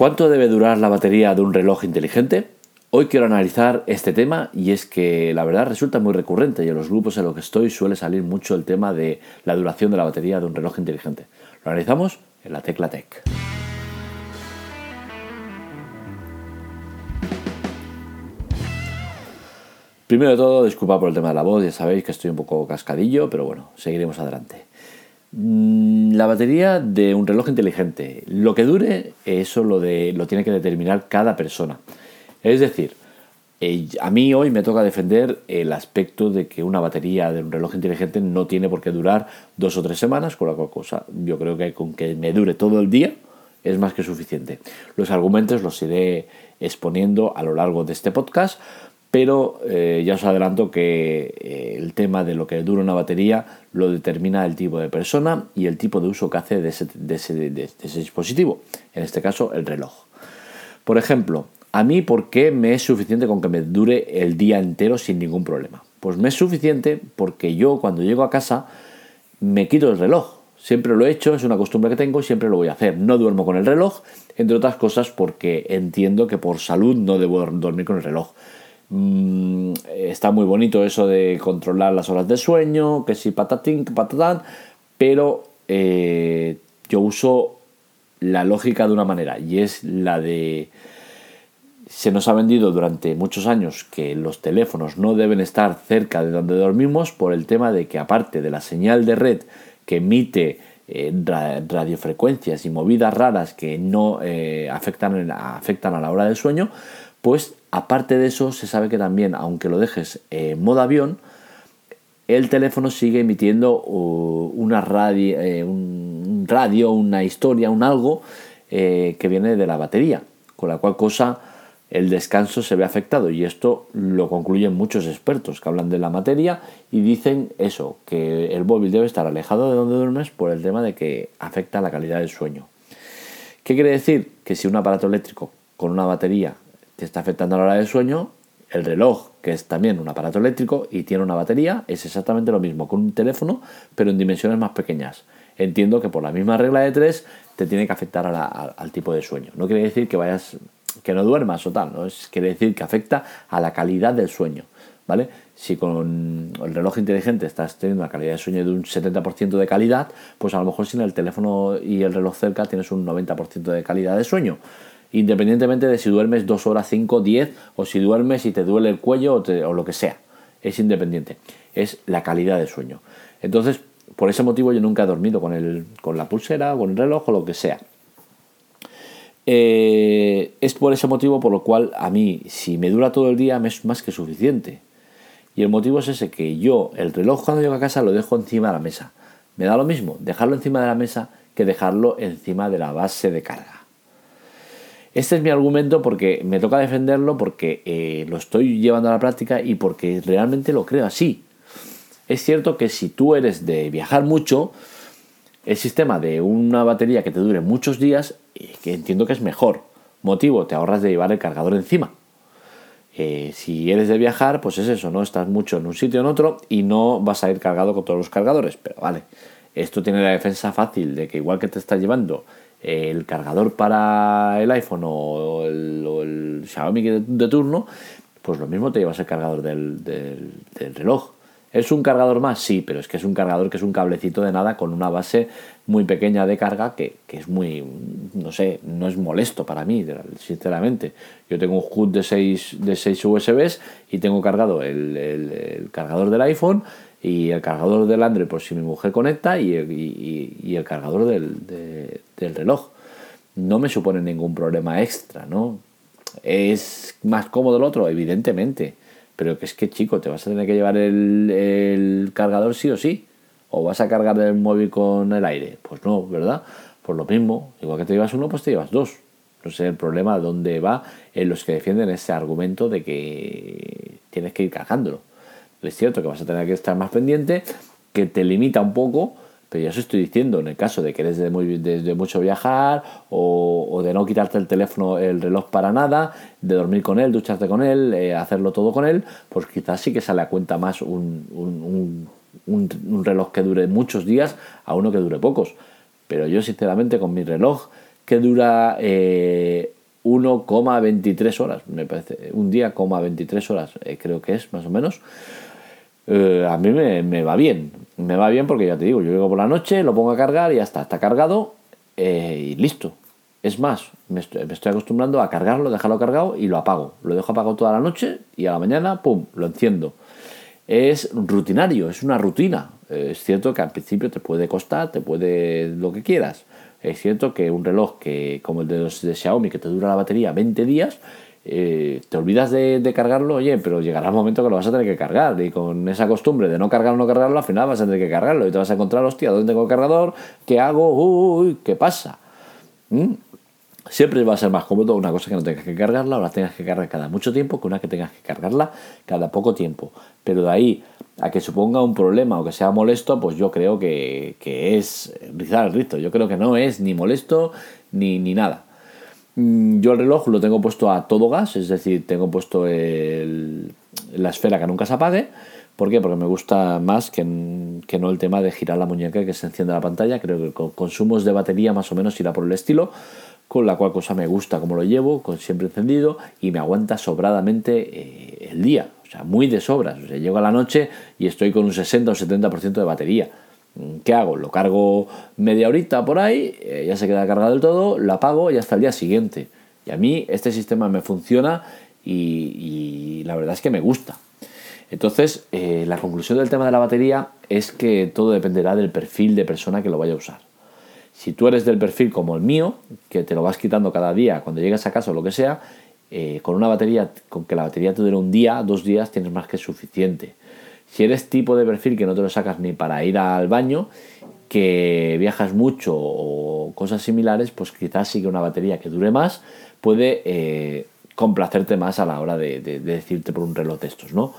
¿Cuánto debe durar la batería de un reloj inteligente? Hoy quiero analizar este tema y es que la verdad resulta muy recurrente y en los grupos en los que estoy suele salir mucho el tema de la duración de la batería de un reloj inteligente. Lo analizamos en la Tecla Tech. Primero de todo, disculpa por el tema de la voz, ya sabéis que estoy un poco cascadillo, pero bueno, seguiremos adelante. Mm, la batería de un reloj inteligente, lo que dure, eso lo, de, lo tiene que determinar cada persona. Es decir, eh, a mí hoy me toca defender el aspecto de que una batería de un reloj inteligente no tiene por qué durar dos o tres semanas, con la cual cosa yo creo que con que me dure todo el día es más que suficiente. Los argumentos los iré exponiendo a lo largo de este podcast, pero eh, ya os adelanto que eh, el tema de lo que dura una batería lo determina el tipo de persona y el tipo de uso que hace de ese, dispositivo, en este caso el reloj. Por ejemplo, a mí, ¿por qué me es suficiente con que me dure el día entero sin ningún problema? Pues me es suficiente porque yo cuando llego a casa me quito el reloj. Siempre lo he hecho, es una costumbre que tengo y siempre lo voy a hacer. No duermo con el reloj, entre otras cosas porque entiendo que por salud no debo dormir con el reloj. Mm, está muy bonito eso de controlar las horas de sueño, que si patatín, patatán, pero eh, yo uso la lógica de una manera y es la de se nos ha vendido durante muchos años que los teléfonos no deben estar cerca de donde dormimos por el tema de que aparte de la señal de red que emite eh, radiofrecuencias y movidas raras que no eh, afectan, afectan a la hora del sueño, pues aparte de eso se sabe que también, aunque lo dejes en modo avión, el teléfono sigue emitiendo uh, una radio, eh, un radio, una historia, un algo eh, que viene de la batería, con la cual cosa el descanso se ve afectado y esto lo concluyen muchos expertos que hablan de la materia y dicen eso, que el móvil debe estar alejado de donde duermes por el tema de que afecta la calidad del sueño. ¿Qué quiere decir? Que si un aparato eléctrico con una batería te está afectando a la hora del sueño, el reloj, que es también un aparato eléctrico y tiene una batería, es exactamente lo mismo con un teléfono, pero en dimensiones más pequeñas. Entiendo que por la misma regla de tres te tiene que afectar al tipo de sueño. No quiere decir que vayas, que no duermas o tal, ¿no? Es, quiere decir que afecta a la calidad del sueño. ¿Vale? Si con el reloj inteligente estás teniendo una calidad de sueño de un 70% de calidad, pues a lo mejor sin el teléfono y el reloj cerca tienes un 90% de calidad de sueño independientemente de si duermes 2 horas, 5, 10 o si duermes y te duele el cuello o, lo que sea. Es independiente. Es la calidad de sueño. Entonces, por ese motivo yo nunca he dormido con, el, con la pulsera, con el reloj o lo que sea. Eh, es por ese motivo por lo cual a mí, si me dura todo el día, me es más que suficiente. Y el motivo es ese, que yo el reloj cuando llego a casa lo dejo encima de la mesa. Me da lo mismo dejarlo encima de la mesa que dejarlo encima de la base de carga. Este es mi argumento porque me toca defenderlo, porque eh, lo estoy llevando a la práctica y porque realmente lo creo así. Es cierto que si tú eres de viajar mucho, el sistema de una batería que te dure muchos días, eh, que entiendo que es mejor. Motivo, te ahorras de llevar el cargador encima. Eh, si eres de viajar, pues es eso, ¿no? Estás mucho en un sitio o en otro y no vas a ir cargado con todos los cargadores. Pero vale, esto tiene la defensa fácil de que igual que te estás llevando el cargador para el iPhone o el, Xiaomi de, turno, pues lo mismo te llevas el cargador del, reloj. ¿Es un cargador más? Sí, pero es que es un cargador que es un cablecito de nada con una base muy pequeña de carga que, es muy, no sé, no es molesto para mí, sinceramente. Yo tengo un HUD de 6, de 6 USBs y tengo cargado el cargador del iPhone y el cargador del Android por si mi mujer conecta y el, cargador del, reloj. No me supone ningún problema extra, ¿no? ¿Es más cómodo el otro? Evidentemente. Pero que es que, chico, te vas a tener que llevar el, cargador sí o sí. ¿O vas a cargar el móvil con el aire? Pues no, ¿verdad? Pues lo mismo. Igual que te llevas uno, pues te llevas dos. No sé el problema dónde va en los que defienden ese argumento de que tienes que ir cargándolo. Es cierto que vas a tener que estar más pendiente, que te limita un poco, pero ya os estoy diciendo, en el caso de que eres de, muy, de, mucho viajar o, de no quitarte el teléfono, el reloj para nada, de dormir con él, ducharte con él, eh, hacerlo todo con él, pues quizás sí que sale a cuenta más un, un, un reloj que dure muchos días a uno que dure pocos. Pero yo sinceramente con mi reloj que dura 1,23 horas, me parece, un día, 23 horas, creo que es más o menos. A mí me, me, va bien, me va bien porque ya te digo, yo llego por la noche, lo pongo a cargar y ya está, está cargado y listo. Es más, me estoy, acostumbrando a cargarlo, dejarlo cargado y lo apago. Lo dejo apagado toda la noche y a la mañana, ¡pum!, lo enciendo. Es rutinario, es una rutina. Es cierto que al principio te puede costar, te puede lo que quieras. Es cierto que un reloj que como el de los de Xiaomi que te dura la batería 20 días, eh, te olvidas de, cargarlo, oye, pero llegará el momento que lo vas a tener que cargar. Y con esa costumbre de no cargarlo, no cargarlo, al final vas a tener que cargarlo y te vas a encontrar, hostia, ¿dónde tengo el cargador? ¿Qué hago? Uy, ¿qué pasa? ¿Mm? Siempre va a ser más cómodo una cosa que no tengas que cargarla o la tengas que cargar cada mucho tiempo que una que tengas que cargarla cada poco tiempo. Pero de ahí a que suponga un problema o que sea molesto, pues yo creo que, es rizar el rizo. Yo creo que no es ni molesto ni, ni nada. Mm, yo el reloj lo tengo puesto a todo gas, es decir, tengo puesto la esfera que nunca se apague. ¿Por qué? Porque me gusta más que, que, no el tema de girar la muñeca que se enciende la pantalla. Creo que con consumos de batería más o menos irá por el estilo con la cual cosa me gusta como lo llevo, con siempre encendido y me aguanta sobradamente eh, el día, o sea, muy de sobras. Llego a la noche y estoy con un 60 o 70% de batería. ¿Qué hago? Lo cargo media horita por ahí, eh, ya se queda cargado del todo, lo apago y hasta el día siguiente. Y a mí este sistema me funciona y, la verdad es que me gusta. Entonces, eh, la conclusión del tema de la batería es que todo dependerá del perfil de persona que lo vaya a usar. Si tú eres del perfil como el mío, que te lo vas quitando cada día cuando llegas a casa o lo que sea, eh, con una batería, con que la batería te dure un día, dos días, tienes más que suficiente. Si eres tipo de perfil que no te lo sacas ni para ir al baño, que viajas mucho o cosas similares, pues quizás sí que una batería que dure más puede eh, complacerte más a la hora de, decirte por un reloj de estos, ¿no?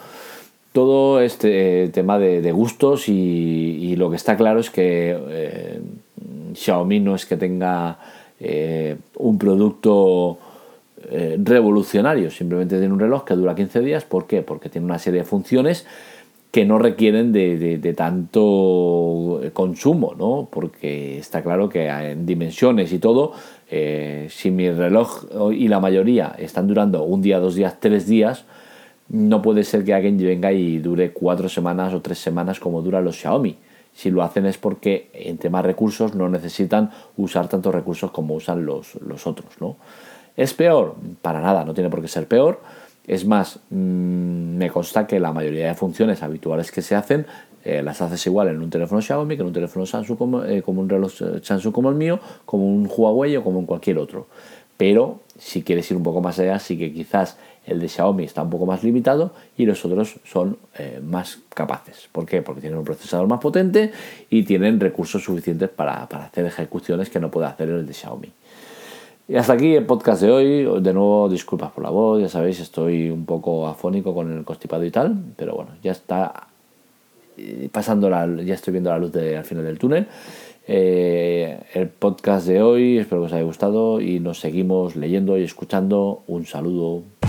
Todo este tema de, gustos y, lo que está claro es que eh, Xiaomi no es que tenga eh, un producto eh, revolucionario, simplemente tiene un reloj que dura 15 días. ¿Por qué? Porque tiene una serie de funciones que no requieren de, tanto consumo, ¿no? Porque está claro que en dimensiones y todo, eh, si mi reloj y la mayoría están durando un día, dos días, tres días, no puede ser que alguien venga y dure cuatro semanas o tres semanas como duran los Xiaomi. Si lo hacen es porque entre más recursos no necesitan usar tantos recursos como usan los, otros. ¿no? ¿Es peor? Para nada, no tiene por qué ser peor. Es más, mm, me consta que la mayoría de funciones habituales que se hacen eh, las haces igual en un teléfono Xiaomi que en un teléfono Samsung como, eh, un reloj Samsung como el mío, como un Huawei o como en cualquier otro. Pero si quieres ir un poco más allá, sí que quizás el de Xiaomi está un poco más limitado y los otros son eh, más capaces. ¿Por qué? Porque tienen un procesador más potente y tienen recursos suficientes para, hacer ejecuciones que no puede hacer el de Xiaomi. Y hasta aquí el podcast de hoy. De nuevo, disculpas por la voz, ya sabéis, estoy un poco afónico con el constipado y tal, pero bueno, ya está eh, pasando ya estoy viendo la luz al final del túnel. Eh, el podcast de hoy, espero que os haya gustado y nos seguimos leyendo y escuchando. Un saludo.